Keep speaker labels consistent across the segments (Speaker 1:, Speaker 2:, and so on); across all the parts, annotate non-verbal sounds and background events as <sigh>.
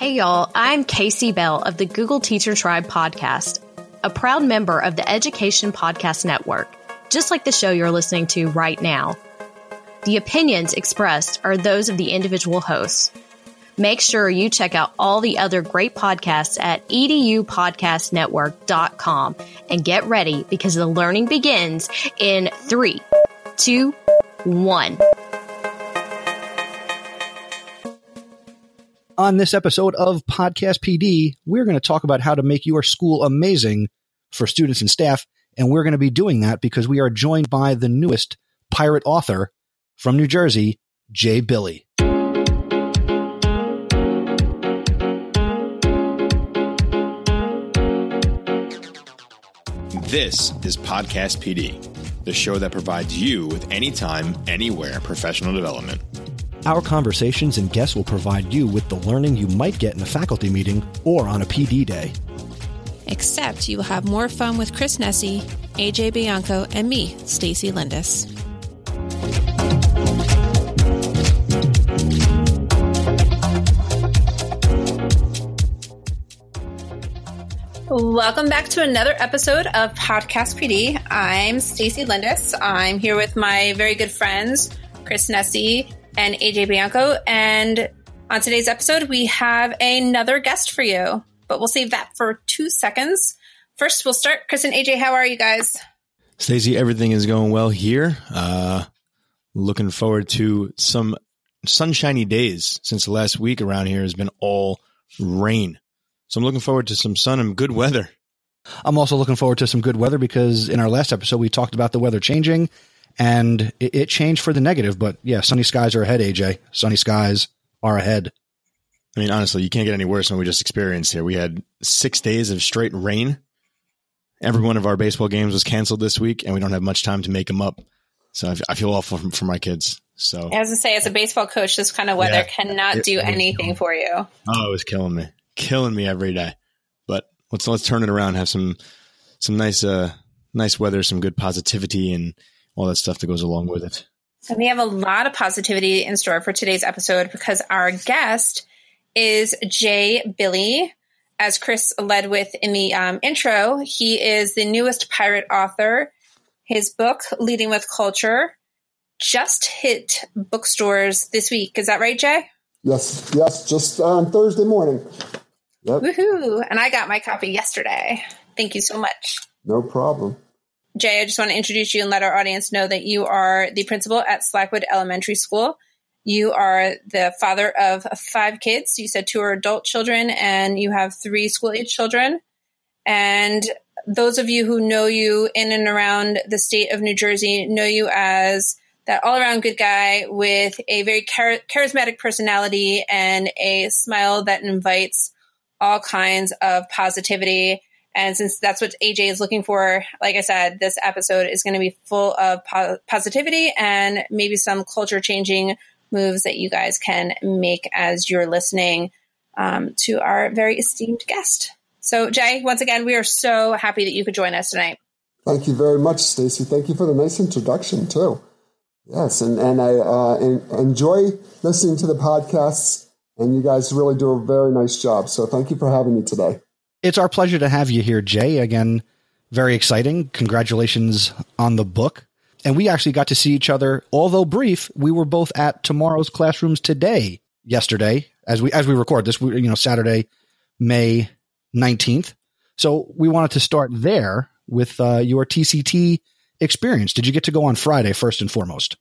Speaker 1: Hey, y'all. I'm Kasey Bell of the Google Teacher Tribe podcast, a proud member of the Education Podcast Network, just like the show you're listening to right now. The opinions expressed are those of the individual hosts. Make sure you check out all the other great podcasts at edupodcastnetwork.com and get ready because the learning begins in three, two, one.
Speaker 2: On this episode of Podcast PD, we're going to talk about how to make your school amazing for students and staff. And we're going to be doing that because we are joined by the newest pirate author from New Jersey, Jay Billy.
Speaker 3: This is Podcast PD, the show that provides you with anytime, anywhere professional development.
Speaker 2: Our conversations and guests will provide you with the learning you might get in a faculty meeting or on a PD day.
Speaker 4: Except you will have more fun with Chris Nesi, AJ Bianco, and me, Stacy Lindis. Welcome back to another episode of Podcast PD. I'm Stacy Lindis. I'm here with my very good friends, Chris Nesi and AJ Bianco. And on today's episode, we have another guest for you, but we'll save that for two seconds. First, we'll start. Chris and AJ, how are you guys?
Speaker 3: Stacey, everything is going well here. Uh, looking forward to some sunshiny days since the last week around here has been all rain. So I'm looking forward to some sun and good weather.
Speaker 2: I'm also looking forward to some good weather because in our last episode, we talked about the weather changing and it, it, changed for the negative. But yeah, sunny skies are ahead, AJ. Sunny skies are ahead.
Speaker 3: I mean, honestly, you can't get any worse than we just experienced here. We had six days of straight rain. Every one of our baseball games was canceled this week, and we don't have much time to make them up. So I feel awful for, for my kids. So
Speaker 4: as I say, as a baseball coach, this kind of weather yeah, cannot it, do it anything for you.
Speaker 3: Oh, it was killing me, killing me every day. But let's let's turn it around. Have some some nice uh nice weather, some good positivity, and all that stuff that goes along with it.
Speaker 4: And we have a lot of positivity in store for today's episode because our guest is Jay Billy. As Chris led with in the um, intro, he is the newest pirate author. His book, Leading with Culture, just hit bookstores this week. Is that right, Jay?
Speaker 5: Yes, yes, just on Thursday morning.
Speaker 4: Yep. Woohoo! And I got my copy yesterday. Thank you so much.
Speaker 5: No problem.
Speaker 4: Jay, I just want to introduce you and let our audience know that you are the principal at Slackwood Elementary School. You are the father of five kids. You said two are adult children, and you have three school age children. And those of you who know you in and around the state of New Jersey know you as that all around good guy with a very char- charismatic personality and a smile that invites all kinds of positivity and since that's what AJ is looking for, like I said, this episode is going to be full of po- positivity and maybe some culture changing moves that you guys can make as you're listening um, to our very esteemed guest. So, Jay, once again, we are so happy that you could join us tonight.
Speaker 5: Thank you very much, Stacy. Thank you for the nice introduction, too. Yes, and, and I uh, enjoy listening to the podcasts, and you guys really do a very nice job. So, thank you for having me today.
Speaker 2: It's our pleasure to have you here, Jay. Again, very exciting. Congratulations on the book. And we actually got to see each other, although brief. We were both at tomorrow's classrooms today, yesterday, as we as we record this. You know, Saturday, May nineteenth. So we wanted to start there with uh, your TCT experience. Did you get to go on Friday first and foremost?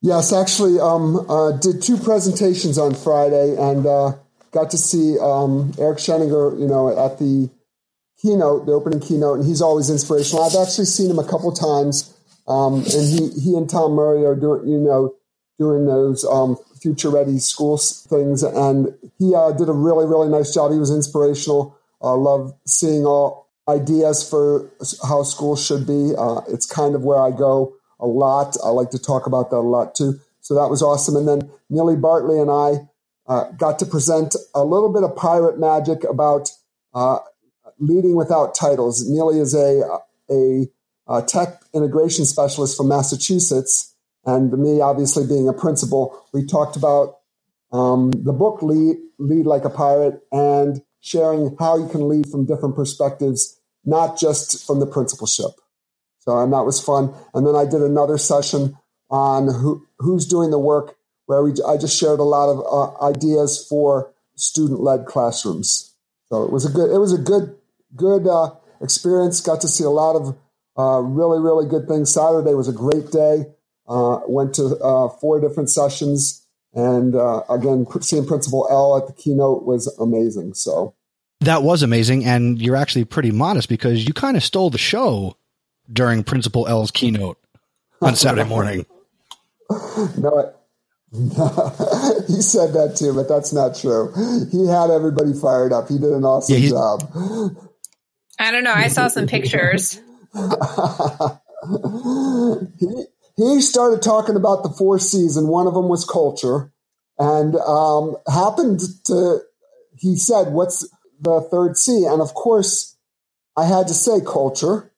Speaker 5: Yes, actually, um, uh, did two presentations on Friday, and uh, got to see um, Eric Sheninger, you know, at the keynote, the opening keynote, and he's always inspirational. I've actually seen him a couple times, um, and he he and Tom Murray are doing, you know, doing those um, future ready school things, and he uh, did a really really nice job. He was inspirational. I uh, love seeing all ideas for how schools should be. Uh, it's kind of where I go a lot. I like to talk about that a lot too. So that was awesome. And then Neely Bartley and I uh, got to present a little bit of pirate magic about uh, leading without titles. Neely is a, a, a, tech integration specialist from Massachusetts, and me, obviously being a principal, we talked about um, the book lead, lead Like a Pirate and sharing how you can lead from different perspectives, not just from the principalship. So, and that was fun. And then I did another session on who, who's doing the work where we, I just shared a lot of uh, ideas for student led classrooms. So it was a good, it was a good, good uh, experience. Got to see a lot of uh, really, really good things. Saturday was a great day. Uh, went to uh, four different sessions. And uh, again, seeing Principal El at the keynote was amazing. So
Speaker 2: that was amazing. And you're actually pretty modest because you kind of stole the show during Principal El's keynote on Saturday morning. <laughs>
Speaker 5: no, <laughs> he said that too, but that's not true. He had everybody fired up. He did an awesome yeah, job.
Speaker 4: I don't know. I saw some pictures. <laughs>
Speaker 5: he, he started talking about the four C's, and one of them was culture. And um, happened to, he said, What's the third C? And of course, I had to say culture.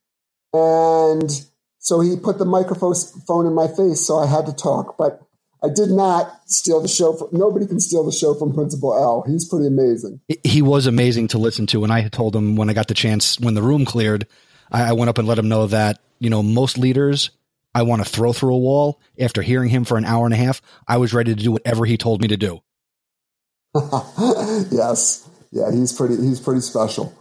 Speaker 5: And so he put the microphone in my face, so I had to talk. But I did not steal the show. From, nobody can steal the show from Principal El. He's pretty amazing.
Speaker 2: He was amazing to listen to. And I told him when I got the chance, when the room cleared, I, I went up and let him know that, you know, most leaders I want to throw through a wall. After hearing him for an hour and a half, I was ready to do whatever he told me to do. <laughs>
Speaker 5: yes. Yeah, he's pretty he's pretty special.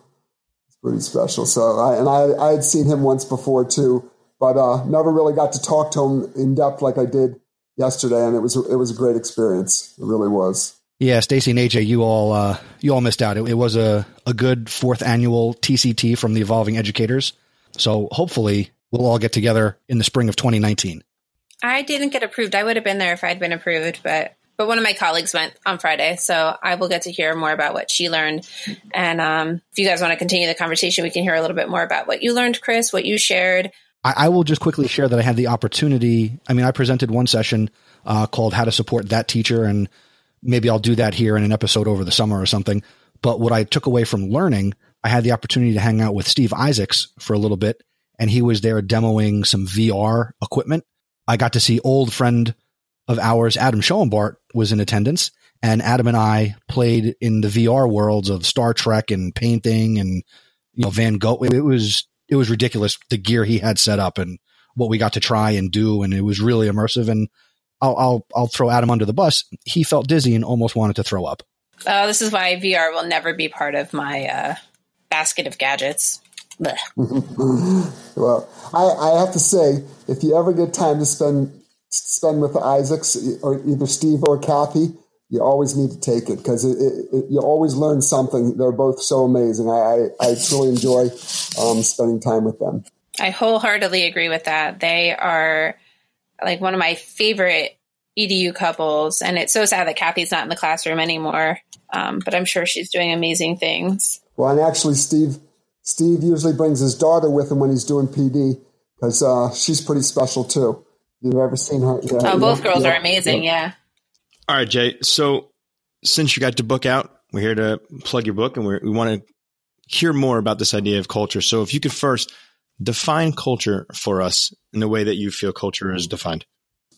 Speaker 5: He's pretty special. So I and I I had seen him once before too, but uh never really got to talk to him in depth like I did yesterday and it was it was a great experience. It really was.
Speaker 2: Yeah, Stacy and AJ, you all uh, you all missed out. It, it, was a, a good fourth annual TCT from the Evolving Educators. So hopefully we'll all get together in the spring of 2019.
Speaker 4: I didn't get approved. I would have been there if I'd been approved, but but one of my colleagues went on Friday, so I will get to hear more about what she learned. And um, if you guys want to continue the conversation, we can hear a little bit more about what you learned, Chris, what you shared.
Speaker 2: I, I will just quickly share that I had the opportunity. I mean, I presented one session uh, called "How to Support That Teacher," and maybe I'll do that here in an episode over the summer or something. But what I took away from learning, I had the opportunity to hang out with Steve Isaacs for a little bit, and he was there demoing some VR equipment. I got to see old friend of ours, Adam Schoenbart, was in attendance, and Adam and I played in the VR worlds of Star Trek and painting and you know Van Gogh. It was it was ridiculous the gear he had set up and what we got to try and do, and it was really immersive. And I'll, I'll, I'll throw Adam under the bus. He felt dizzy and almost wanted to throw up.
Speaker 4: Oh, this is why VR will never be part of my uh, basket of gadgets. <laughs>
Speaker 5: well, I, I have to say, if you ever get time to spend spend with Isaacs or either Steve or Kathy, you always need to take it because it, it, it, you always learn something. They're both so amazing. I, I, I truly enjoy um, spending time with them.
Speaker 4: I wholeheartedly agree with that. They are like one of my favorite edu couples and it's so sad that kathy's not in the classroom anymore um, but i'm sure she's doing amazing things
Speaker 5: well and actually steve steve usually brings his daughter with him when he's doing pd because uh, she's pretty special too you've ever seen her
Speaker 4: yeah, oh both girls yeah, are amazing yeah.
Speaker 3: All right jay so since you got to book out we're here to plug your book and we want to hear more about this idea of culture so if you could first define culture for us in the way that you feel culture is defined.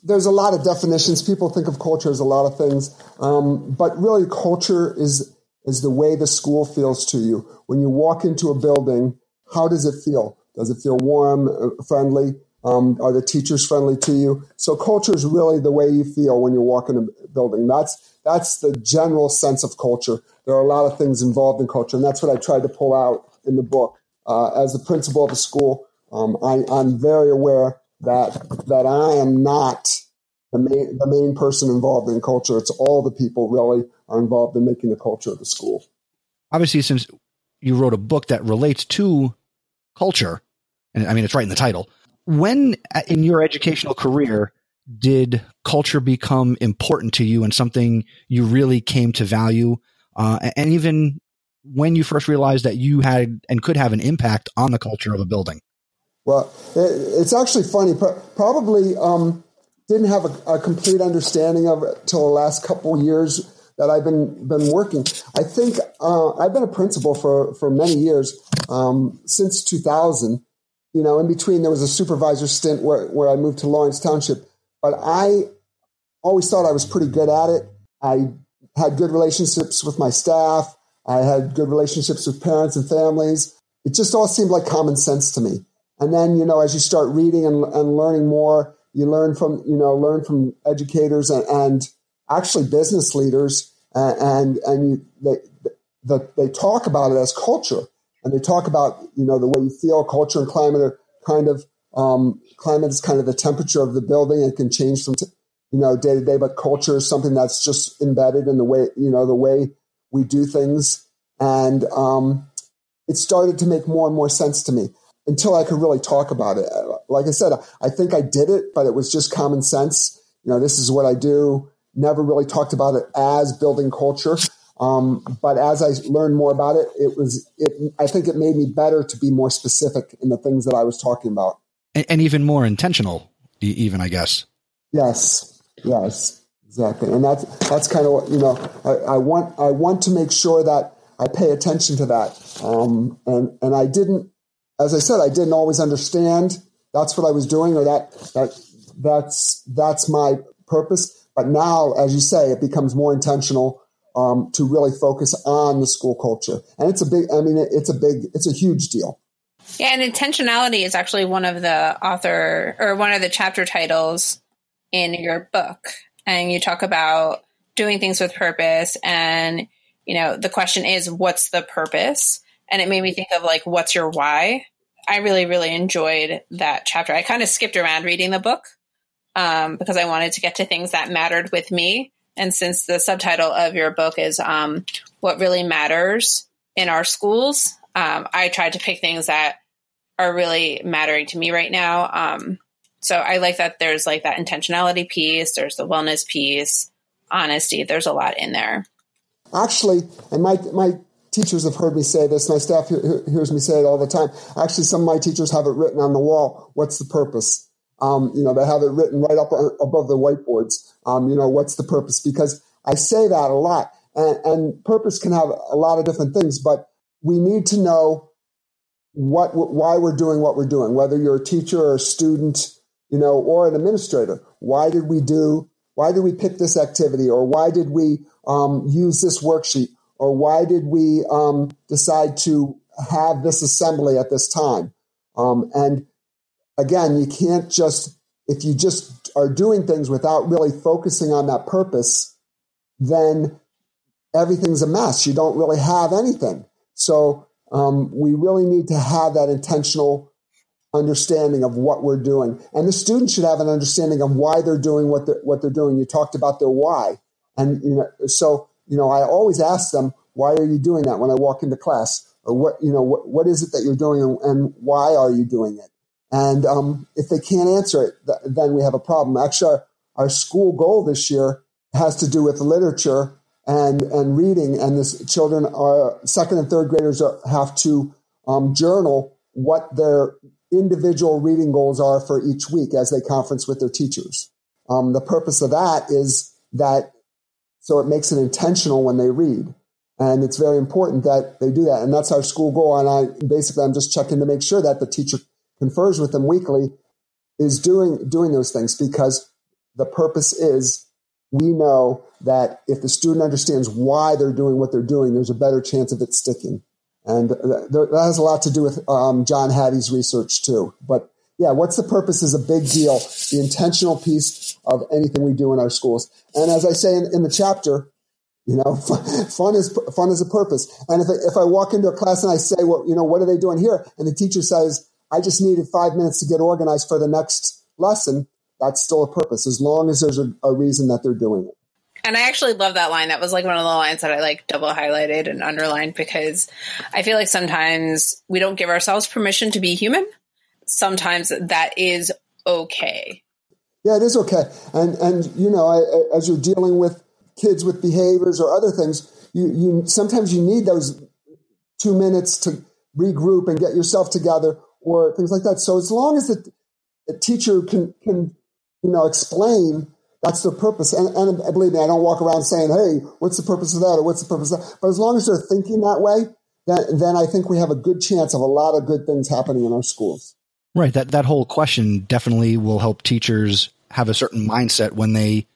Speaker 5: There's a lot of definitions. People think of culture as a lot of things, um, but really, culture is is the way the school feels to you. When you walk into a building, how does it feel? Does it feel warm, uh, friendly? Um, are the teachers friendly to you? So culture is really the way you feel when you walk in a building. That's that's the general sense of culture. There are a lot of things involved in culture, and that's what I tried to pull out in the book uh, as the principal of a school, um, I, am very aware that that I am not the main the main person involved in culture. It's all the people really are involved in making the culture of the school.
Speaker 2: Obviously, since you wrote a book that relates to culture, and I mean it's right in the title. When uh, in your educational career did culture become important to you and something you really came to value? Uh, and even when you first realized that you had and could have an impact on the culture of a building?
Speaker 5: Well, it's actually funny. Probably um, didn't have a, a, complete understanding of it till the last couple years that I've been been working. I think uh, I've been a principal for for many years um, since 2000. You know, in between there was a supervisor stint where, where I moved to Lawrence Township, but I always thought I was pretty good at it. I had good relationships with my staff. I had good relationships with parents and families. It just all seemed like common sense to me. And then, you know, as you start reading and, and learning more, you learn from, you know, learn from educators and, and actually business leaders and, and you, they, they, they talk about it as culture and they talk about, you know, the way you feel, culture and climate are kind of, um, climate is kind of the temperature of the building. It can change from, t- you know, day to day, but culture is something that's just embedded in the way, you know, the way we do things. And, um, it started to make more and more sense to me until I could really talk about it. Like I said, I think I did it, but it was just common sense. You know, this is what I do. Never really talked about it as building culture. Um, but as I learned more about it, it was, it, I think it made me better to be more specific in the things that I was talking about.
Speaker 2: And, and even more intentional, even, I guess.
Speaker 5: Yes. Yes. Exactly. And that's, that's kind of what, you know, I, I want, I want to make sure that I pay attention to that. Um, and, and I didn't, as I said, I didn't always understand that's what I was doing or that, that, that's, that's my purpose. But now, as you say, it becomes more intentional um, to really focus on the school culture. And it's a big, I mean, it's a big, it's a huge deal.
Speaker 4: Yeah, and intentionality is actually one of the author or one of the chapter titles in your book. And you talk about doing things with purpose. And, you know, the question is, what's the purpose? And it made me think of like, what's your why? I really, really enjoyed that chapter. I kind of skipped around reading the book um, because I wanted to get to things that mattered with me. And since the subtitle of your book is um, What Really Matters in Our Schools, um, I tried to pick things that are really mattering to me right now. Um, so I like that there's like that intentionality piece, there's the wellness piece, honesty, there's a lot in there.
Speaker 5: Actually, and my, my teachers have heard me say this, my staff hears me say it all the time. Actually, some of my teachers have it written on the wall. What's the purpose? Um, you know, they have it written right up above the whiteboards. Um, you know, what's the purpose? Because I say that a lot, and, and purpose can have a lot of different things, but we need to know what, why we're doing what we're doing. Whether you're a teacher or a student, you know, or an administrator, why did we do? Why did we pick this activity, or why did we um, use this worksheet, or why did we um, decide to have this assembly at this time? Um, and again, you can't just, if you just are doing things without really focusing on that purpose, then everything's a mess. You don't really have anything. So um, we really need to have that intentional understanding of what we're doing. And the students should have an understanding of why they're doing what they're, what they're doing. You talked about their why. And, you know, so, you know, I always ask them, why are you doing that when I walk into class? Or what, you know, what, what is it that you're doing and, and why are you doing it? And um, if they can't answer it, th- then we have a problem. Actually, our, our, school goal this year has to do with literature and, and reading. And this children are second and third graders are, have to um, journal what their individual reading goals are for each week as they conference with their teachers. Um, the purpose of that is that so it makes it intentional when they read. And it's very important that they do that. And that's our school goal. And I basically, I'm just checking to make sure that the teacher confers with them weekly is doing doing those things because the purpose is we know that if the student understands why they're doing what they're doing, there's a better chance of it sticking. And that has a lot to do with um, John Hattie's research too. But yeah, what's the purpose is a big deal. The intentional piece of anything we do in our schools. And as I say in, in the chapter, you know, <laughs> fun is fun is a purpose. And if I, if I walk into a class and I say, well, you know, what are they doing here? And the teacher says, I just needed five minutes to get organized for the next lesson. That's still a purpose as long as there's a, a reason that they're doing it.
Speaker 4: And I actually love that line. That was like one of the lines that I like double highlighted and underlined because I feel like sometimes we don't give ourselves permission to be human. Sometimes that is okay.
Speaker 5: Yeah, it is okay. And and you know, I, as you're dealing with kids with behaviors or other things, you you sometimes you need those two minutes to regroup and get yourself together or things like that. So as long as the, the teacher can, can, you know, explain that's their purpose. And, and believe me, I don't walk around saying, Hey, what's the purpose of that? Or what's the purpose of that? But as long as they're thinking that way, then, then I think we have a good chance of a lot of good things happening in our schools.
Speaker 2: Right. That, that whole question definitely will help teachers have a certain mindset when they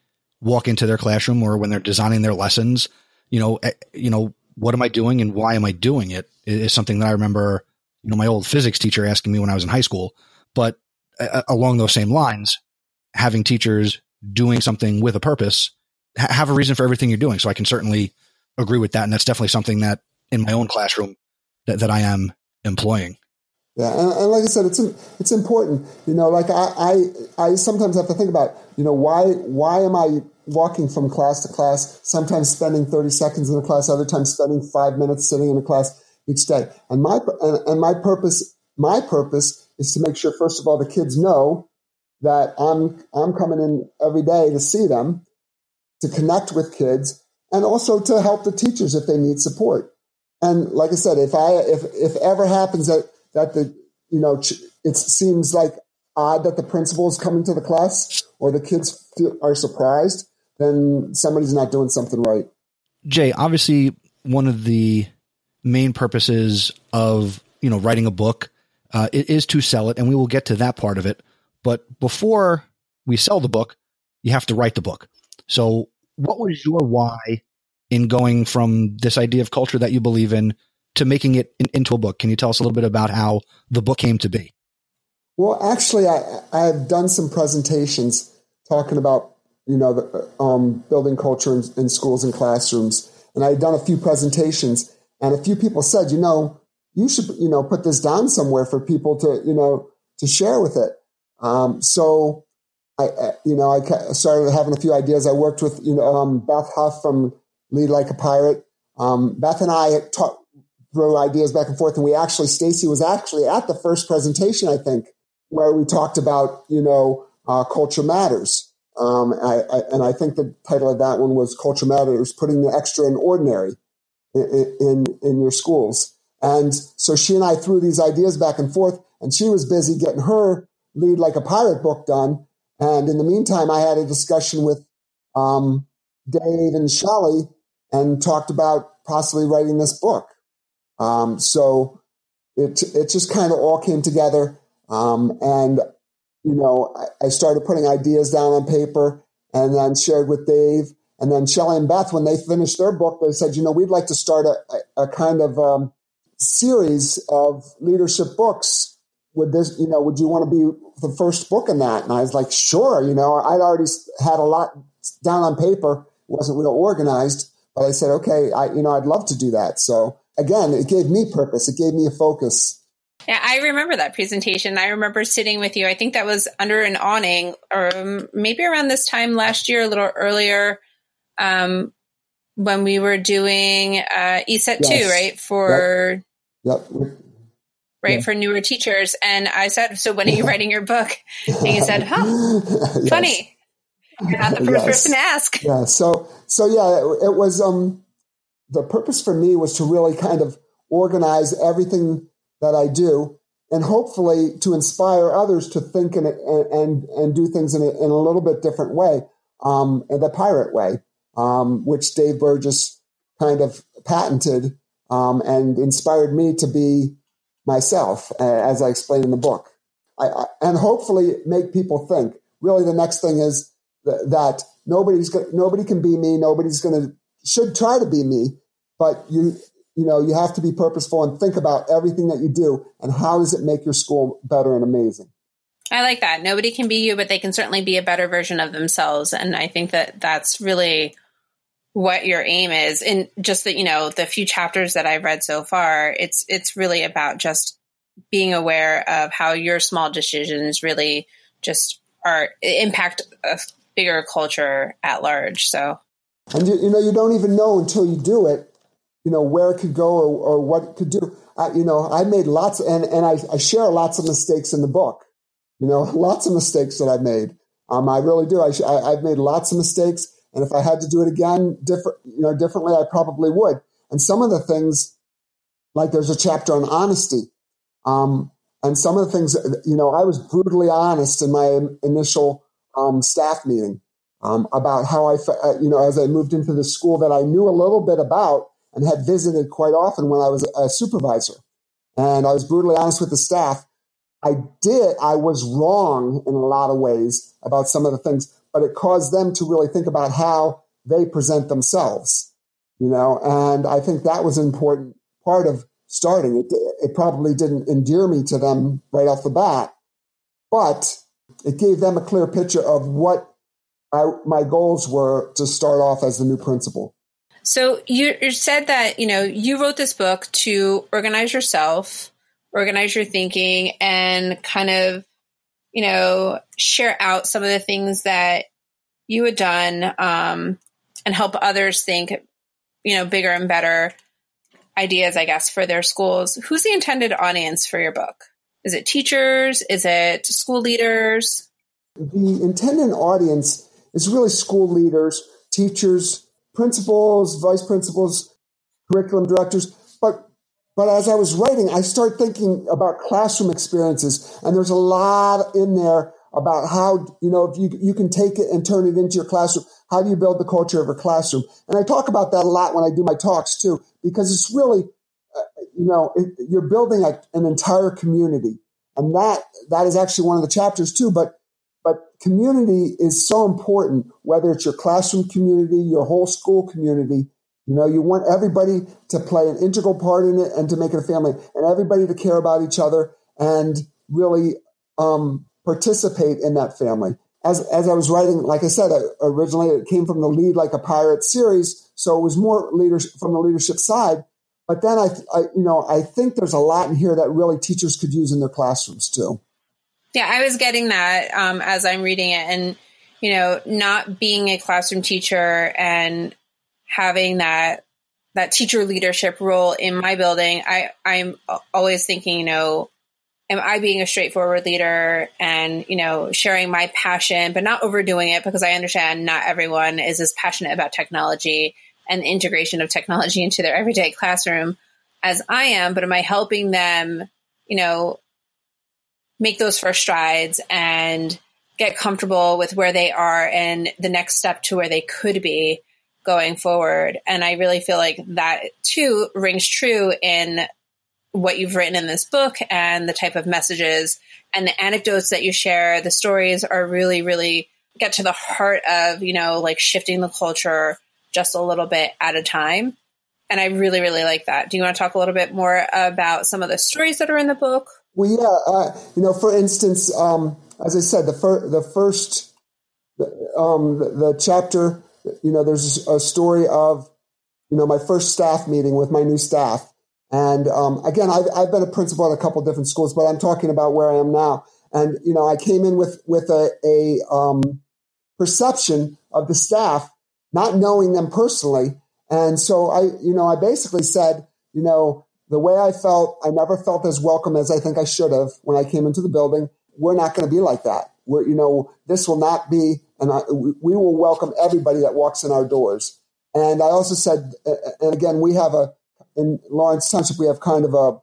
Speaker 2: walk into their classroom or when they're designing their lessons, you know, eh, you know, what am I doing and why am I doing it is something that I remember, you know, my old physics teacher asking me when I was in high school. But uh, along those same lines, having teachers doing something with a purpose, ha- have a reason for everything you're doing. So I can certainly agree with that. And that's definitely something that in my own classroom that, that I am employing.
Speaker 5: Yeah, and, and, like I said, it's it's important. You know, like I, I I sometimes have to think about, you know, why why am I walking from class to class? Sometimes spending thirty seconds in a class, other times spending five minutes sitting in a class each day. And my and, and my purpose my purpose is to make sure, first of all, the kids know that I'm I'm coming in every day to see them, to connect with kids, and also to help the teachers if they need support. And like I said, if I if if ever happens that that the you know it seems like odd that the principal is coming to the class or the kids feel, are surprised, then somebody's not doing something right.
Speaker 2: Jay, obviously, one of the main purposes of you know writing a book uh, is to sell it, and we will get to that part of it. But before we sell the book, you have to write the book. So, what was your why in going from this idea of culture that you believe in to making it in, into a book. Can you tell us a little bit about how the book came to be?
Speaker 5: Well, actually, I, I've done some presentations talking about you know the, um, building culture in, in, schools and classrooms, and I've done a few presentations, and a few people said, you know, you should you know put this down somewhere for people to you know to share with it. Um, so I, you know, I started having a few ideas. I worked with, you know, um, Beth Houf from Lead Like a Pirate. Um, Beth and I talked, throw ideas back and forth. And we actually, Stacy was actually at the first presentation, I think, where we talked about, you know, uh, culture matters. Um, I, I, and I think the title of that one was Culture Matters, putting the extra in ordinary in, in, your schools. And so she and I threw these ideas back and forth, and she was busy getting her lead like a pirate book done. And in the meantime, I had a discussion with um, Dave and Shelley and talked about possibly writing this book. Um, so it it just kind of all came together, um, and you know I, I, started putting ideas down on paper, and then shared with Dave, and then Shelley and Beth when they finished their book, they said, you know, we'd like to start a, a kind of um, series of leadership books. Would this, you know, would you want to be the first book in that? And I was like, sure. You know, I'd already had a lot down on paper, wasn't real organized, but I said, okay, I, you know, I'd love to do that. So again, it gave me purpose. It gave me a focus.
Speaker 4: Yeah, I remember that presentation. I remember sitting with you. I think that was under an awning, or maybe around this time last year, a little earlier, um, when we were doing uh, ECET yes. two, right? For
Speaker 5: yep. yep.
Speaker 4: right for newer teachers. And I said, "So when are you <laughs> writing your book?" And you said, "Huh, <laughs> yes. funny." You're not the first yes. person to ask.
Speaker 5: Yeah. So so yeah, it, it was um the purpose for me was to really kind of organize everything that I do and hopefully to inspire others to think in and, and, and do things in a, in a little bit different way, um, in the pirate way, um, which Dave Burgess kind of patented um, and inspired me to be myself, as I explain in the book. I, I, and hopefully make people think. Really, the next thing is th- that nobody's go- nobody can be me. Nobody's going to should try to be me, but you you know you have to be purposeful and think about everything that you do and how does it make your school better and amazing.
Speaker 4: I like that. Nobody can be you, but they can certainly be a better version of themselves, and I think that that's really what your aim is. And just that you know the few chapters that I've read so far, it's it's really about just being aware of how your small decisions really just are impact a bigger culture at large. So
Speaker 5: and you, you know, you don't even know until you do it, you know, where it could go or, or what it could do. I, you know, I made lots and, and I, I share lots of mistakes in the book, you know, <laughs> lots of mistakes that I've made. Um, I really do. I, I, I've made lots of mistakes. And if I had to do it again different, you know, differently, I probably would. And some of the things, like there's a chapter on honesty. Um, and some of the things, you know, I was brutally honest in my initial um, staff meeting um, about how I, uh, you know, as I moved into the school that I knew a little bit about and had visited quite often when I was a supervisor. And I was brutally honest with the staff. I did, I was wrong in a lot of ways about some of the things, but it caused them to really think about how they present themselves, you know, and I think that was an important part of starting. It, it probably didn't endear me to them right off the bat, but it gave them a clear picture of what I, my goals were to start off as the new principal.
Speaker 4: So you, you said that you know you wrote this book to organize yourself, organize your thinking, and kind of you know share out some of the things that you had done um, and help others think you know bigger and better ideas, I guess, for their schools. Who's the intended audience for your book? Is it teachers? Is it school leaders?
Speaker 5: The intended audience is really school leaders, teachers, principals, vice principals, curriculum directors. But as I was writing, I started thinking about classroom experiences, and there's a lot in there about how you know if you you can take it and turn it into your classroom. How do you build the culture of a classroom? And I talk about that a lot when I do my talks too, because it's really uh, you know it, you're building a, an entire community, and that that is actually one of the chapters too. But but community is so important, whether it's your classroom community, your whole school community. You know, you want everybody to play an integral part in it and to make it a family and everybody to care about each other and really um, participate in that family. As, as I was writing, like I said, originally it came from the Lead Like a Pirate series. So it was more leaders from the leadership side. But then I, I, you know, I think there's a lot in here that really teachers could use in their classrooms too.
Speaker 4: Yeah, I was getting that um, as I'm reading it, and you know, not being a classroom teacher and having that that teacher leadership role in my building, I I'm always thinking, you know, am I being a straightforward leader and you know sharing my passion, but not overdoing it because I understand not everyone is as passionate about technology and integration of technology into their everyday classroom as I am, but am I helping them, you know, make those first strides and get comfortable with where they are and the next step to where they could be going forward. And I really feel like that too rings true in what you've written in this book and the type of messages and the anecdotes that you share. The stories are really, really get to the heart of, you know, like shifting the culture just a little bit at a time. And I really, really like that. Do you want to talk a little bit more about some of the stories that are in the book?
Speaker 5: Well, yeah, uh, you know, for instance, um, as I said, the, fir- the first, um, the, the, chapter, you know, there's a story of, you know, my first staff meeting with my new staff. And um, again, I've, I've been a principal at a couple different schools, but I'm talking about where I am now. And, you know, I came in with, with a, a um, perception of the staff, not knowing them personally. And so I, you know, I basically said, you know, the way I felt, I never felt as welcome as I think I should have when I came into the building. We're not going to be like that. We're, you know, this will not be, and I, we will welcome everybody that walks in our doors. And I also said, and again, we have a, in Lawrence Township, we have kind of a,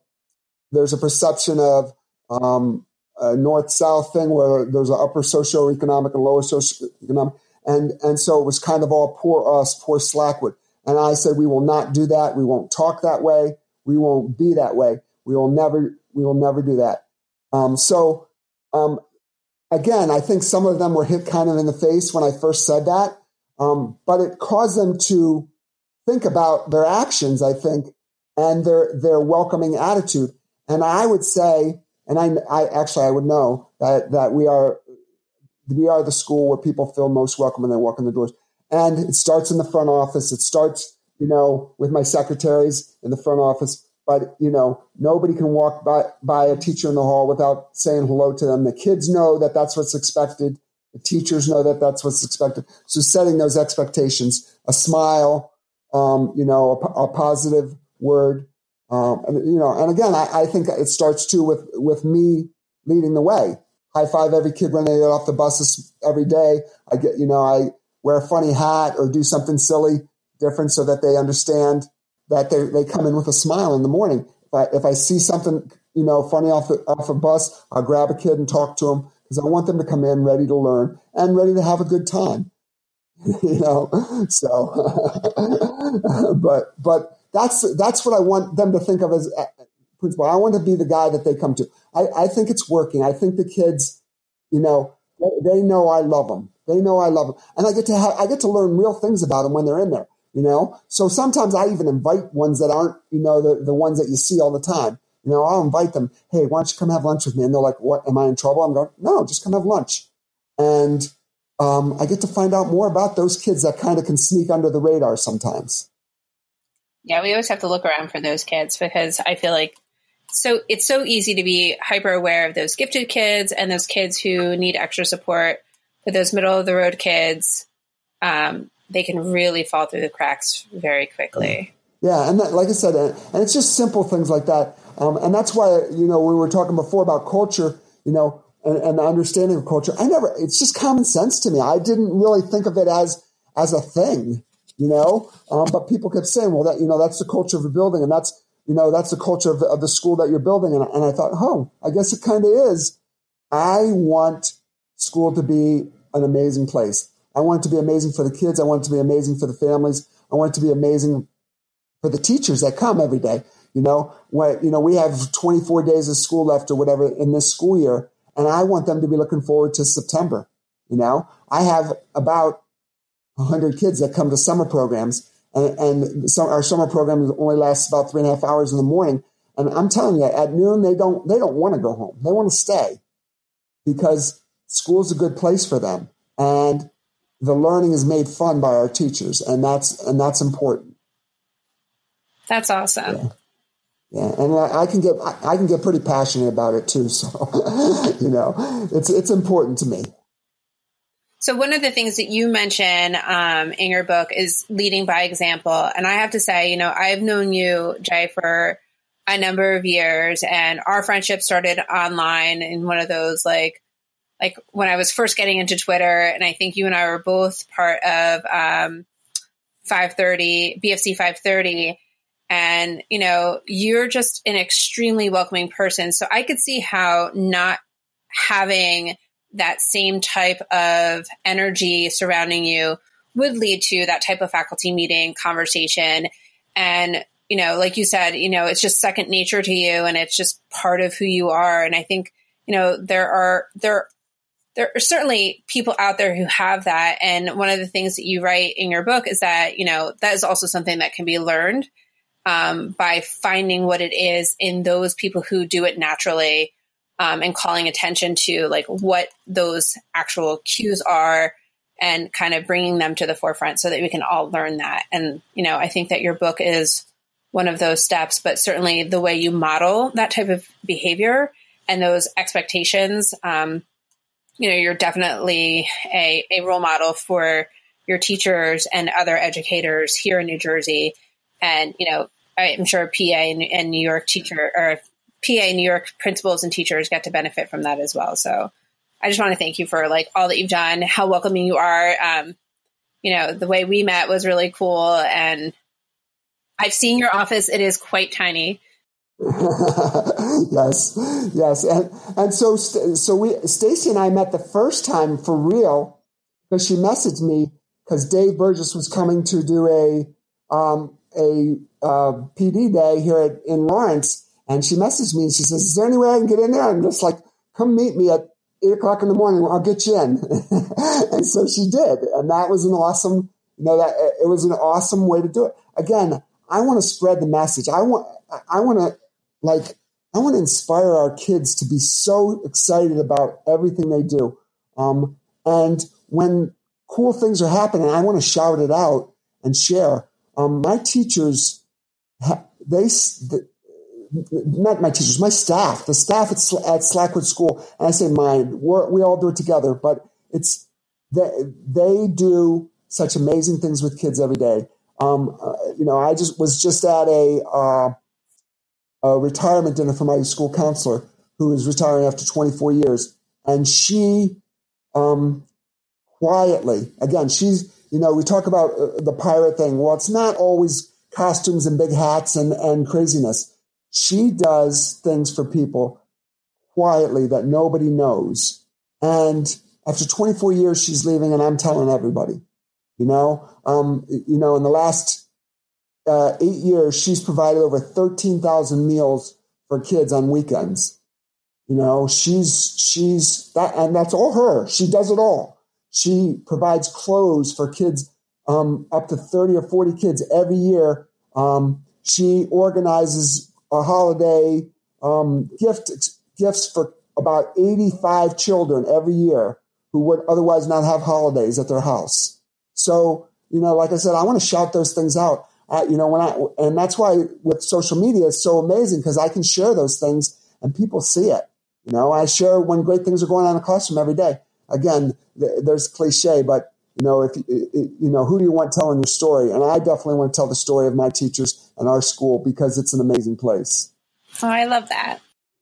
Speaker 5: there's a perception of um, a north-south thing where there's an upper socioeconomic and lower socioeconomic. And, and so it was kind of all poor us, poor Slackwood. And I said, we will not do that. We won't talk that way. We won't be that way. We will never, we will never do that. Um, so, um, again, I think some of them were hit kind of in the face when I first said that. Um, but it caused them to think about their actions, I think, and their, their welcoming attitude. And I would say, and I, I actually, I would know that, that we are, we are the school where people feel most welcome when they walk in the doors. And it starts in the front office. It starts you know, with my secretaries in the front office. But, you know, nobody can walk by, by a teacher in the hall without saying hello to them. The kids know that that's what's expected. The teachers know that that's what's expected. So setting those expectations, a smile, um, you know, a, a positive word, um, and, you know, and again, I, I, think it starts too with, with me leading the way. High five every kid when they get off the buses every day. I get, you know, I wear a funny hat or do something silly different so that they understand that they, they come in with a smile in the morning. If I, if I see something, you know, funny off, the, off a bus, I'll grab a kid and talk to them because I want them to come in ready to learn and ready to have a good time. <laughs> you know, so, <laughs> but, but that's, that's what I want them to think of as uh, principal. I want to be the guy that they come to. I, I think it's working. I think the kids, you know, they, they know I love them. They know I love them, and I get to have, I get to learn real things about them when they're in there. You know, so sometimes I even invite ones that aren't, you know, the the ones that you see all the time. You know, I'll invite them. Hey, why don't you come have lunch with me? And they're like, "What? Am I in trouble?" I'm going, "No, just come have lunch." And um, I get to find out more about those kids that kind of can sneak under the radar sometimes.
Speaker 4: Yeah, we always have to look around for those kids because I feel like so it's so easy to be hyper aware of those gifted kids and those kids who need extra support. But those middle of the road kids, um, they can really fall through the cracks very quickly.
Speaker 5: Yeah, and that, like I said, and, it's just simple things like that. Um, and that's why you know we were talking before about culture. You know, and, and the understanding of culture. I never, it's just common sense to me. I didn't really think of it as, as a thing, you know, um, but people kept saying, well, that, you know, that's the culture of a building and that's, you know, that's the culture of the, of the school that you're building. And, and I thought, oh, I guess it kind of is. I want school to be an amazing place. I want it to be amazing for the kids. I want it to be amazing for the families. I want it to be amazing for the teachers that come every day. You know, what, you know, we have 24 days of school left or whatever in this school year. And I want them to be looking forward to September. You know, I have about 100 kids that come to summer programs, and, and our summer program only lasts about three and a half hours in the morning. And I'm telling you, at noon they don't they don't want to go home. They want to stay because school's a good place for them, and the learning is made fun by our teachers, and that's and that's important.
Speaker 4: That's awesome.
Speaker 5: Yeah. Yeah, and I, can get I, can get pretty passionate about it too. <laughs> So, you know, it's it's important to me.
Speaker 4: So one of the things that you mention um, in your book is leading by example, and I have to say, you know, I've known you, Jay, for a number of years, and our friendship started online in one of those like like when I was first getting into Twitter, and I think you and I were both part of um, 530 BFC 530 and you know you're just an extremely welcoming person. So i could see how not having that same type of energy surrounding you would lead to that type of faculty meeting conversation. And you know like you said you know it's just second nature to you and it's just part of who you are. And i think you know there are there there are certainly people out there who have that and one of the things that you write in your book is that you know that is also something that can be learned um, by finding what it is in those people who do it naturally um, and calling attention to like what those actual cues are and kind of bringing them to the forefront so that we can all learn that. And, you know, I think that your book is one of those steps, but certainly the way you model that type of behavior and those expectations, um, you know, you're definitely a, a role model for your teachers and other educators here in New Jersey and you know I'm sure PA and, and New York teacher or PA New York principals and teachers get to benefit from that as well. So I just want to thank you for like all that you've done, how welcoming you are. Um, you know, the way we met was really cool, and I've seen your office; it is quite tiny. <laughs>
Speaker 5: yes, yes, and and so so we Stacy and I met the first time for real because she messaged me because Dave Burgess was coming to do a um, a uh, PD day here at, in Lawrence, and she messaged me and she says, "Is there any way I can get in there?" I'm just like, "Come meet me at eight o'clock in the morning. I'll get you in." <laughs> and so she did, and that was an awesome. You know that it was an awesome way to do it. Again, I want to spread the message. I want. I want to like. I want to inspire our kids to be so excited about everything they do. Um, and when cool things are happening, I want to shout it out and share. Um, my teachers, they, the, not my teachers, my staff, the staff at, at Slackwood School, and I say mine, we all do it together, but it's, they, they do such amazing things with kids every day. Um, uh, you know, I just was just at a, uh, a retirement dinner for my school counselor who is retiring after 24 years. And she, um, quietly, again, she's, you know, we talk about uh, the pirate thing. Well, it's not always costumes and big hats and, and craziness. She does things for people quietly that nobody knows. And after 24 years, she's leaving, and I'm telling everybody. You know, um, you know, in the last uh, eight years, she's provided over 13,000 meals for kids on weekends. You know, she's she's that, and that's all her. She does it all. She provides clothes for kids um, up to 30 or 40 kids every year. Um, she organizes a holiday um, gift gifts for about 85 children every year who would otherwise not have holidays at their house. So, you know, like I said, I want to shout those things out. Uh, you know, when I, and that's why with social media, it's so amazing because I can share those things and people see it. You know, I share when great things are going on in the classroom every day. Again, th- there's cliche, but you know, if you know, who do you want telling your story? And I definitely want to tell the story of my teachers and our school because it's an amazing place.
Speaker 4: Oh, I love that.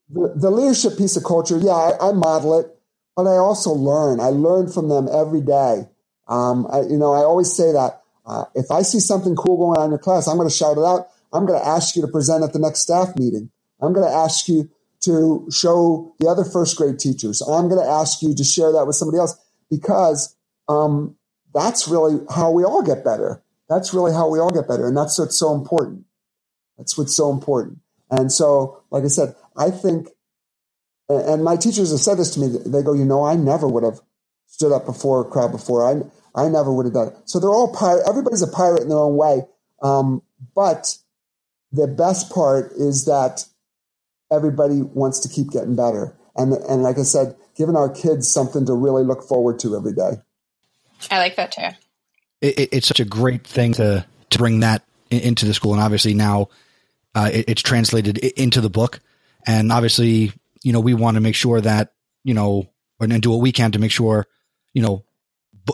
Speaker 5: The, the leadership piece of culture, yeah, I, I, model it, but I also learn. I learn from them every day. Um, I, you know, I always say that uh, if I see something cool going on in your class, I'm going to shout it out. I'm going to ask you to present at the next staff meeting. I'm going to ask you to show the other first grade teachers. I'm going to ask you to share that with somebody else because um, that's really how we all get better. That's really how we all get better. And that's what's so important. That's what's so important. And so, like I said, I think, and my teachers have said this to me, they go, you know, I never would have stood up before a crowd before. I, I never would have done it. So they're all pirate. Everybody's a pirate in their own way. Um, but the best part is that everybody wants to keep getting better. And, and like I said, giving our kids something to really look forward to every day.
Speaker 4: I like that too.
Speaker 2: It, it's such a great thing to to bring that into the school, and obviously now uh, it, it's translated into the book. And obviously, you know, we want to make sure that you know, and do what we can to make sure, you know, b-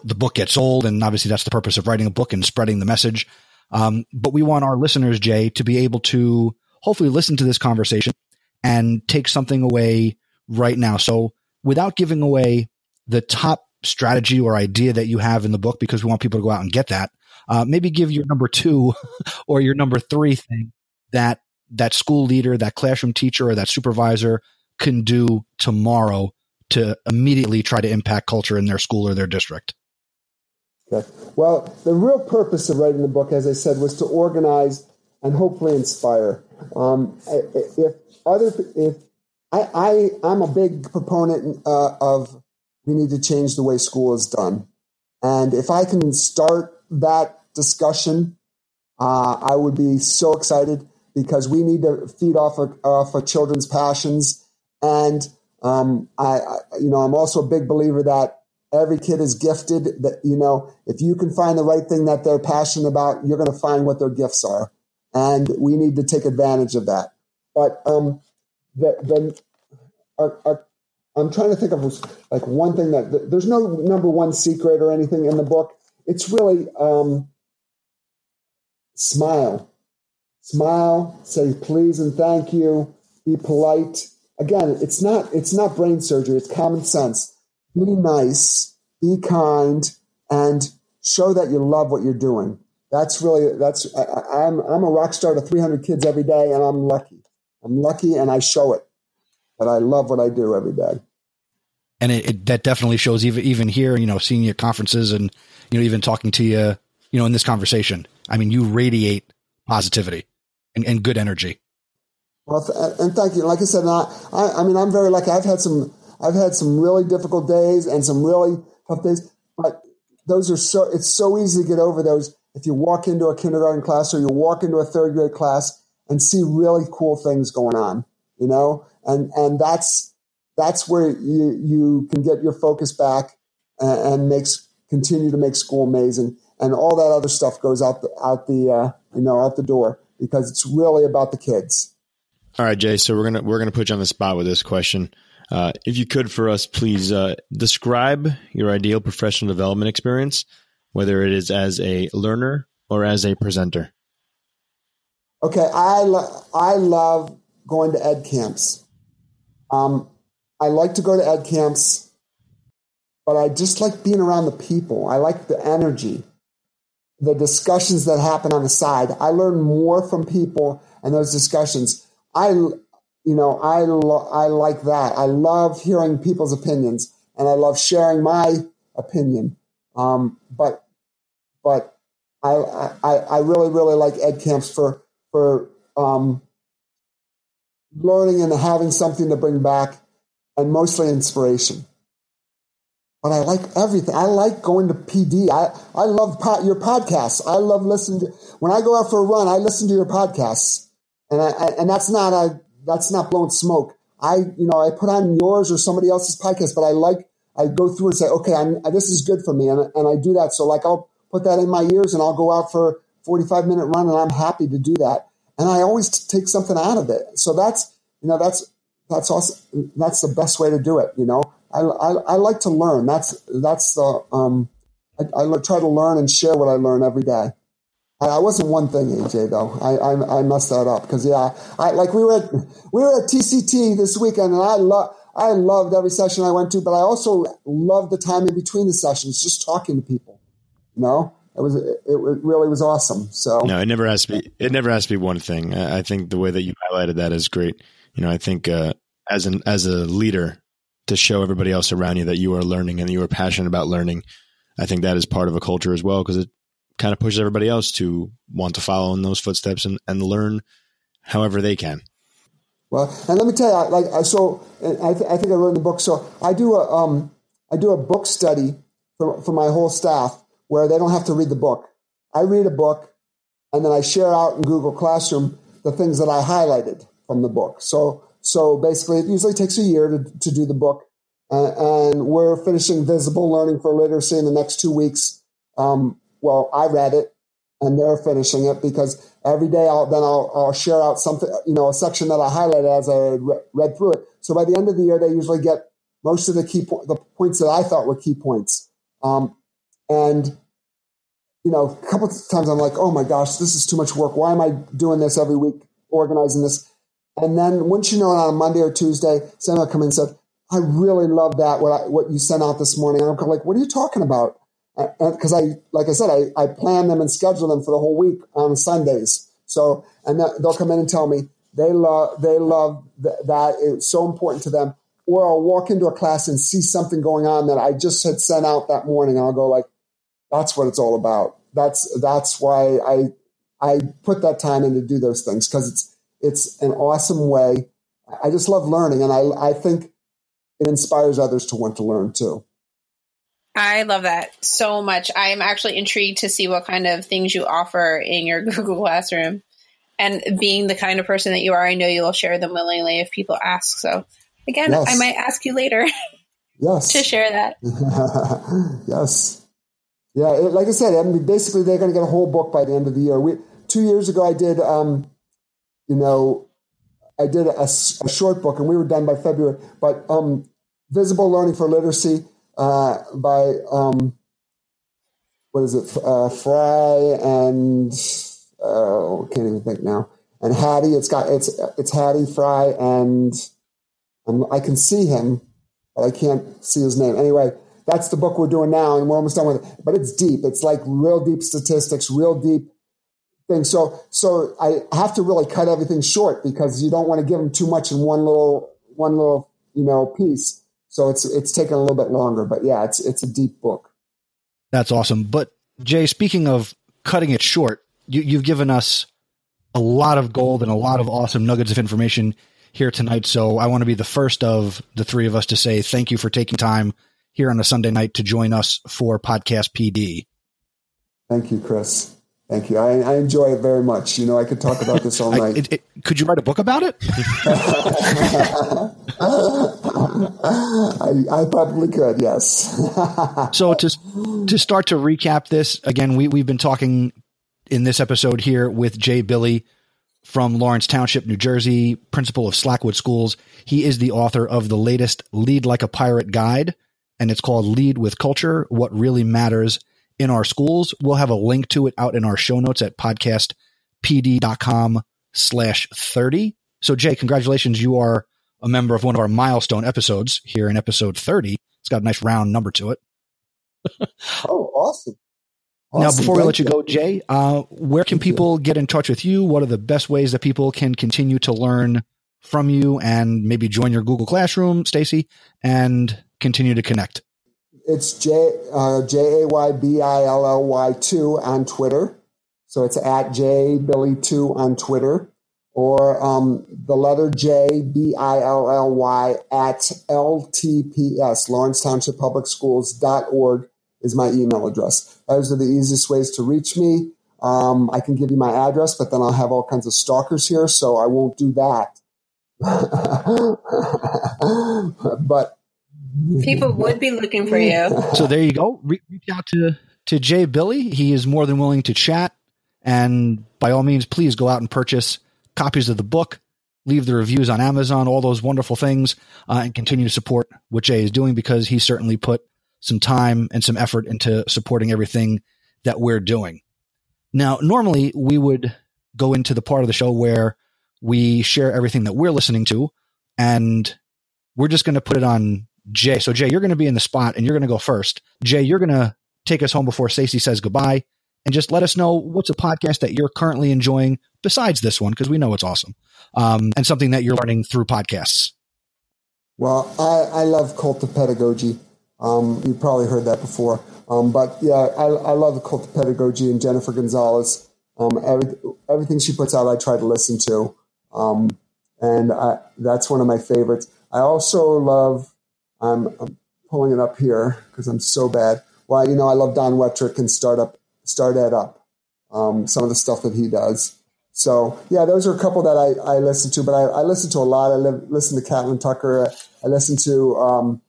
Speaker 2: the book gets sold. And obviously, that's the purpose of writing a book and spreading the message. Um, but we want our listeners, Jay, to be able to hopefully listen to this conversation and take something away right now. So without giving away the top strategy or idea that you have in the book because we want people to go out and get that. Uh, maybe give your number two <laughs> or your number three thing that that school leader, that classroom teacher, or that supervisor can do tomorrow to immediately try to impact culture in their school or their district.
Speaker 5: Okay. Well, the real purpose of writing the book, as I said, was to organize and hopefully inspire. Um, if other, if I, I, I'm a big proponent uh, of we need to change the way school is done. And if I can start that discussion, uh, I would be so excited because we need to feed off of, off of children's passions. And um, I, I, you know, I'm also a big believer that every kid is gifted. That you know, if you can find the right thing that they're passionate about, you're going to find what their gifts are, and we need to take advantage of that. But um, the, the our, our I'm trying to think of like one thing that there's no number one secret or anything in the book. It's really um, smile, smile, say please and thank you, be polite. Again, it's not it's not brain surgery. It's common sense. Be nice, be kind, and show that you love what you're doing. That's really that's I, I'm I'm a rock star to 300 kids every day, and I'm lucky. I'm lucky, and I show it. that I love what I do every day
Speaker 2: and it, it, that definitely shows even even here you know seeing your conferences and you know even talking to you you know in this conversation i mean you radiate positivity and, and good energy
Speaker 5: well th- and thank you like i said I, I mean i'm very lucky i've had some i've had some really difficult days and some really tough days but those are so it's so easy to get over those if you walk into a kindergarten class or you walk into a third grade class and see really cool things going on you know and and that's that's where you, you can get your focus back and, and makes continue to make school amazing. And all that other stuff goes out the, out the uh, you know out the door because it's really about the kids.
Speaker 3: All right, Jay. So we're gonna we're gonna put you on the spot with this question. Uh, if you could, for us, please uh, describe your ideal professional development experience, whether it is as a learner or as a presenter.
Speaker 5: Okay, I lo- I love going to ed camps. Um, I like to go to ed camps, but I just like being around the people. I like the energy, the discussions that happen on the side. I learn more from people and those discussions. I, you know, I, lo- I like that. I love hearing people's opinions and I love sharing my opinion. Um, but, but I, I, I really, really like ed camps for, for, um, learning and having something to bring back and mostly inspiration. but I like everything. I like going to PD. I, I love your podcasts. I love listening to, when I go out for a run, I listen to your podcasts. And I, and that's not, a that's not blowing smoke. I, you know, I put on yours or somebody else's podcast, but I like, I go through and say, okay, I'm, this is good for me. And, and I do that. So like, I'll put that in my ears and I'll go out for 45 minute run and I'm happy to do that. And I always t- take something out of it. So that's, you know, that's, that's also, that's the best way to do it. You know, I, I, I like to learn. That's, that's the, um, I, I, try to learn and share what I learn every day. I, wasn't one thing, AJ, though. I, I, I messed that up because, yeah, I, like we were at, we were at TCT this weekend and I love, I loved every session I went to, but I also loved the time in between the sessions, just talking to people. You know, it was it, it really was awesome. So
Speaker 3: no, it never has to be. It never has to be one thing. I think the way that you highlighted that is great. You know, I think uh, as an as a leader to show everybody else around you that you are learning and you are passionate about learning. I think that is part of a culture as well because it kind of pushes everybody else to want to follow in those footsteps and, and learn however they can.
Speaker 5: Well, and let me tell you, like, so I, th- I think I wrote in the book. So I do a, um, I do a book study for, for my whole staff where they don't have to read the book. I read a book and then I share out in Google Classroom the things that I highlighted from the book. So, so basically, it usually takes a year to, to do the book. Uh, and we're finishing Visible Learning for Literacy in the next two weeks. Um, well, I read it and they're finishing it because every day I'll then I'll, I'll share out something, you know, a section that I highlighted as I re- read through it. So by the end of the year, they usually get most of the key po- the points that I thought were key points. Um, and you know, a couple times I'm like, oh my gosh, this is too much work. Why am I doing this every week, organizing this? And then once you know it on a Monday or Tuesday, will come in and said, I really love that, what, I, what you sent out this morning. And I'm like, what are you talking about? Because I, like I said, I, I plan them and schedule them for the whole week on Sundays. So, and they'll come in and tell me they love, they love th- that. It's so important to them. Or I'll walk into a class and see something going on that I just had sent out that morning. And I'll go like, that's what it's all about. That's, that's why I, I put that time in to do those things because it's, it's an awesome way. I just love learning. And I, I think it inspires others to want to learn too.
Speaker 4: I love that so much. I am actually intrigued to see what kind of things you offer in your <laughs> Google Classroom. And being the kind of person that you are, I know you will share them willingly if people ask. So, again, yes. I might ask you later. <laughs>
Speaker 5: yes.
Speaker 4: to share that. <laughs>
Speaker 5: yes. Yeah, it, like I said, I mean, basically they're going to get a whole book by the end of the year. We, two years ago, I did, um, you know, I did a, a, short book, and we were done by February. But um, Visible Learning for Literacy uh, by um, what is it? Uh, Frey and oh, can't even think now. And Hattie, it's got it's it's Hattie Frey and um, I can see him, but I can't see his name. Anyway, that's the book we're doing now, and we're almost done with it. But it's deep. It's like real deep statistics, real deep things. So so I have to really cut everything short because you don't want to give them too much in one little one little you know piece. So it's it's taken a little bit longer, but yeah, it's it's a deep book.
Speaker 2: That's awesome. But Jay, speaking of cutting it short, you, you've given us a lot of gold and a lot of awesome nuggets of information here tonight. So I want to be the first of the three of us to say thank you for taking time here on a Sunday night to join us for Podcast PD.
Speaker 5: Thank you, Chris. Thank you. I, I, enjoy it very much. You know, I could talk about this all <laughs> night.
Speaker 2: It, it, could you write a book about it? <laughs>
Speaker 5: I, I, probably could. Yes. <laughs>
Speaker 2: so to to start to recap this again, we we've been talking in this episode here with Jay Billy from Lawrence Township, New Jersey, principal of Slackwood Schools. He is the author of the latest Lead Like a Pirate guide, and it's called Lead with Culture: What Really Matters in our schools. We'll have a link to it out in our show notes at podcastpd.com slash 30. So Jay, congratulations. You are a member of one of our milestone episodes here in episode 30. It's got a nice round number to it. <laughs>
Speaker 5: oh, awesome.
Speaker 2: Awesome. Now, before we let you go, Jay, uh, where can people get in touch with you? What are the best ways that people can continue to learn from you and maybe join your Google Classroom, Stacy, and continue to connect?
Speaker 5: It's J uh, J A Y B I L L Y two on Twitter. So it's at J Billy two on Twitter, or um, the letter J, B I L L Y, at LTPS, Lawrence Township Public Schools dot org is my email address. Those are the easiest ways to reach me. Um, I can give you my address, but then I'll have all kinds of stalkers here, so I won't do that. <laughs> but
Speaker 4: people would be looking for you.
Speaker 2: So there you go. Re- reach out to to Jay Billy. He is more than willing to chat, and by all means, please go out and purchase copies of the book. Leave the reviews on Amazon, all those wonderful things, uh, and continue to support what Jay is doing because he certainly put some time and some effort into supporting everything that we're doing. Now, normally we would go into the part of the show where we share everything that we're listening to, and we're just going to put it on Jay. So, Jay, you're going to be in the spot and you're going to go first. Jay, you're going to take us home before Stacey says goodbye and just let us know what's a podcast that you're currently enjoying besides this one, because we know it's awesome, um, and something that you're learning through podcasts.
Speaker 5: Well, I, I love Cult of Pedagogy. Um, you probably heard that before. Um, but yeah, I, I love the Cult of Pedagogy and Jennifer Gonzalez. Um, every, everything she puts out, I try to listen to. Um, and I, that's one of my favorites. I also love, I'm, I'm pulling it up here because I'm so bad. Well, you know, I love Don Wettrick and Startup, Start Ed Up, um, some of the stuff that he does. So yeah, those are a couple that I, I listen to, but I, I listen to a lot. I listen to Catlin Tucker. I listen to, um,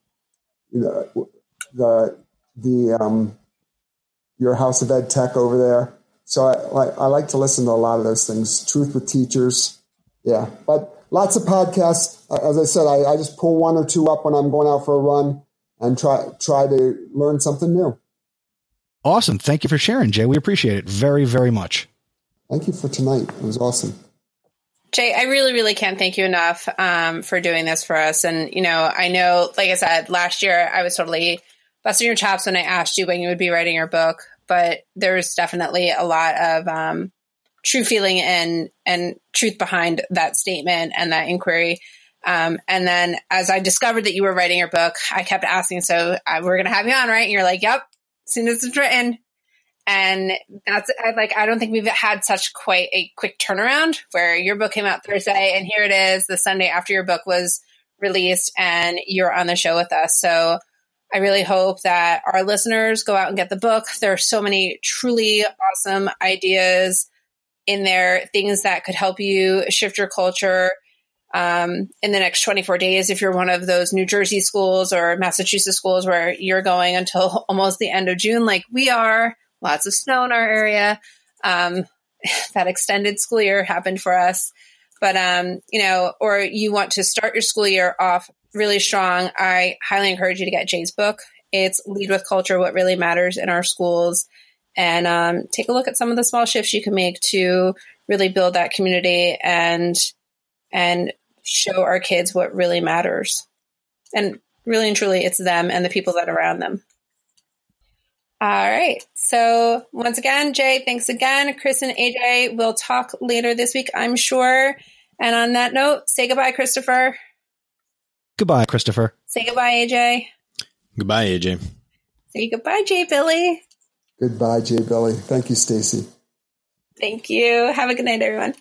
Speaker 5: you know, the, the, um, your House of Ed Tech over there. So I, like I like to listen to a lot of those things. Truth with Teachers. Yeah. But lots of podcasts. As I said, I, I just pull one or two up when I'm going out for a run and try, try to learn something new.
Speaker 2: Awesome. Thank you for sharing, Jay. We appreciate it very, very much.
Speaker 5: Thank you for tonight. It was awesome.
Speaker 4: Jay, I really, really can't thank you enough um, for doing this for us. And, you know, I know, like I said, last year I was totally busting your chops when I asked you when you would be writing your book, but there's definitely a lot of um, true feeling and, and truth behind that statement and that inquiry. Um, and then as I discovered that you were writing your book, I kept asking, so we're going to have you on, right? And you're like, yep, as soon as it's written, and that's I, like I don't think we've had such quite a quick turnaround where your book came out Thursday and here it is the Sunday after your book was released and you're on the show with us. So I really hope that our listeners go out and get the book. There are so many truly awesome ideas in there, things that could help you shift your culture um, in the next 24 days if you're one of those New Jersey schools or Massachusetts schools where you're going until <laughs> almost the end of June, like we are lots of snow in our area. Um, <laughs> that extended school year happened for us. But, um, you know, or you want to start your school year off really strong, I highly encourage you to get Jay's book. It's Lead with Culture What Really Matters in Our Schools. And um, take a look at some of the small shifts you can make to really build that community and and show our kids what really matters. And really and truly, it's them and the people that are around them. All right. So once again, Jay, thanks again. Chris and AJ will talk later this week, I'm sure. And on that note, say goodbye, Christopher.
Speaker 2: Goodbye, Christopher.
Speaker 4: Say goodbye, AJ.
Speaker 3: Goodbye, AJ.
Speaker 4: Say goodbye, Jay Billy.
Speaker 5: Goodbye, Jay Billy. Thank you, Stacy.
Speaker 4: Thank you. Have a good night, everyone.